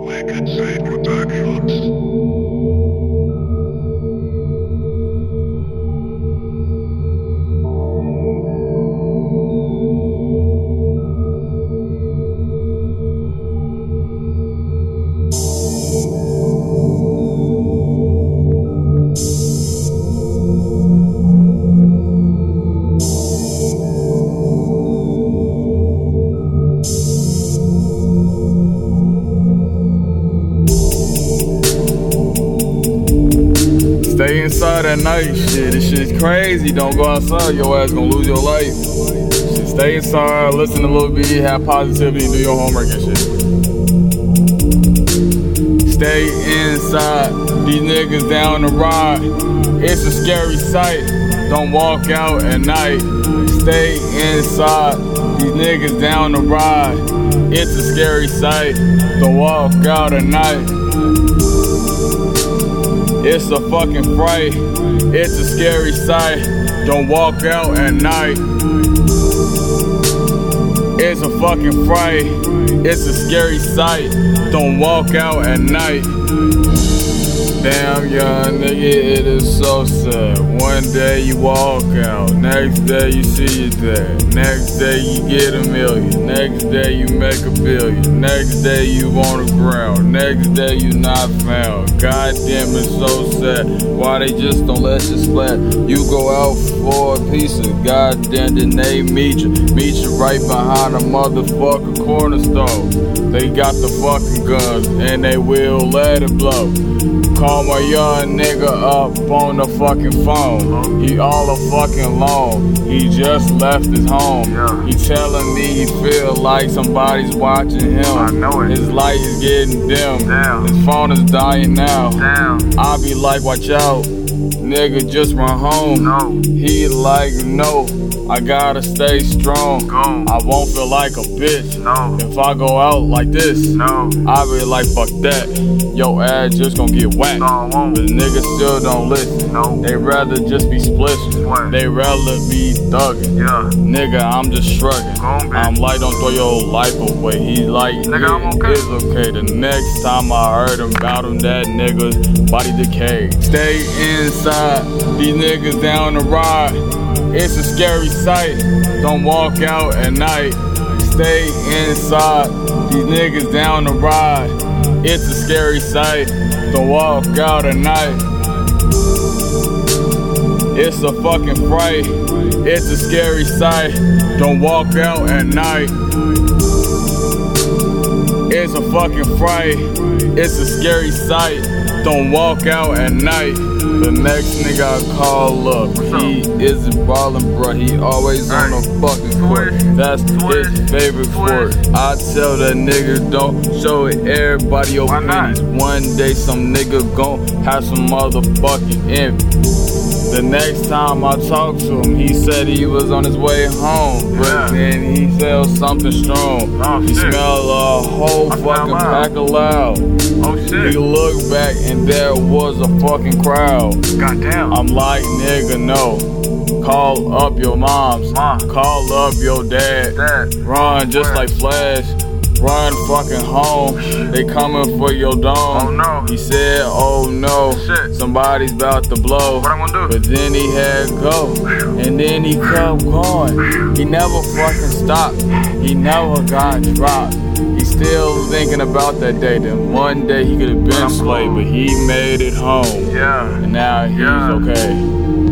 Wicked Sick Productions. Stay inside at night, shit. This shit's crazy. Don't go outside. Your ass gonna lose your life. Shit, stay inside, listen a little bit, have positivity, do your homework and shit. Stay inside. These niggas down the ride. It's a scary sight. Don't walk out at night. Stay inside. These niggas down the ride. It's a scary sight. Don't walk out at night. It's a fucking fright. It's a scary sight. Don't walk out at night. It's a fucking fright. It's a scary sight. Don't walk out at night. Damn young nigga, it is so sad. One day you walk out, next day you see your dad. Next day you get a million, next day you make a billion. Next day you on the ground, next day you not found. God damn it's so sad. Why they just don't let you splat? You go out for a piece of goddamn, then they meet you. Meet you right behind a motherfucking corner store. They got the fucking guns and they will let it blow. Call my young nigga up on the fucking phone. He all a fucking alone. He just left his home. He telling me he feel like somebody's watching him. I know it. His light is getting dim. His phone is dying now. I be like, watch out, nigga, just run home. No. He like, no, I gotta stay strong. Go. I won't feel like a bitch No. if I go out like this. No. I be like, fuck that. Your ass just gonna get whacked. No, But niggas still don't listen. No. They rather just be splishing. What? They rather be thugging. Yeah. Nigga, I'm just shrugging. On. I'm like, don't throw your life away. He like, Nigga, yeah, I'm okay. It's okay. The next time I heard about him, that nigga's body decay. Stay inside. These niggas down the ride. It's a scary sight. Don't walk out at night. Stay inside. These niggas down the ride. It's a scary sight. Don't walk out at night. It's a fucking fright. It's a scary sight. Don't walk out at night. It's a fucking fright. It's a scary sight. Don't walk out at night. The next nigga I call up, he isn't ballin', bruh. He always on the fucking court. That's his favorite sport. I tell that nigga don't show it everybody your pennies. One day some nigga gon' have some motherfucking envy. The next time I talked to him, he said he was on his way home, but Yeah. then he felt something strong. Oh, he shit. smelled a whole I fucking pack of loud. Oh shit. He looked back and there was a fucking crowd. Goddamn. I'm like, nigga, no. Call up your moms. Mom. Call up your dad. Dad. Run just Where? like Flash. Run fucking home. They coming for your dome. Oh, no. He said, oh no. Shit. Somebody's about to blow. What I'm gonna do? But then he had go. And then he kept going. He never fucking stopped. He never got dropped. He's still thinking about that day. Then one day he could have been slayed, but he made it home. Yeah. And now he's Yeah. okay.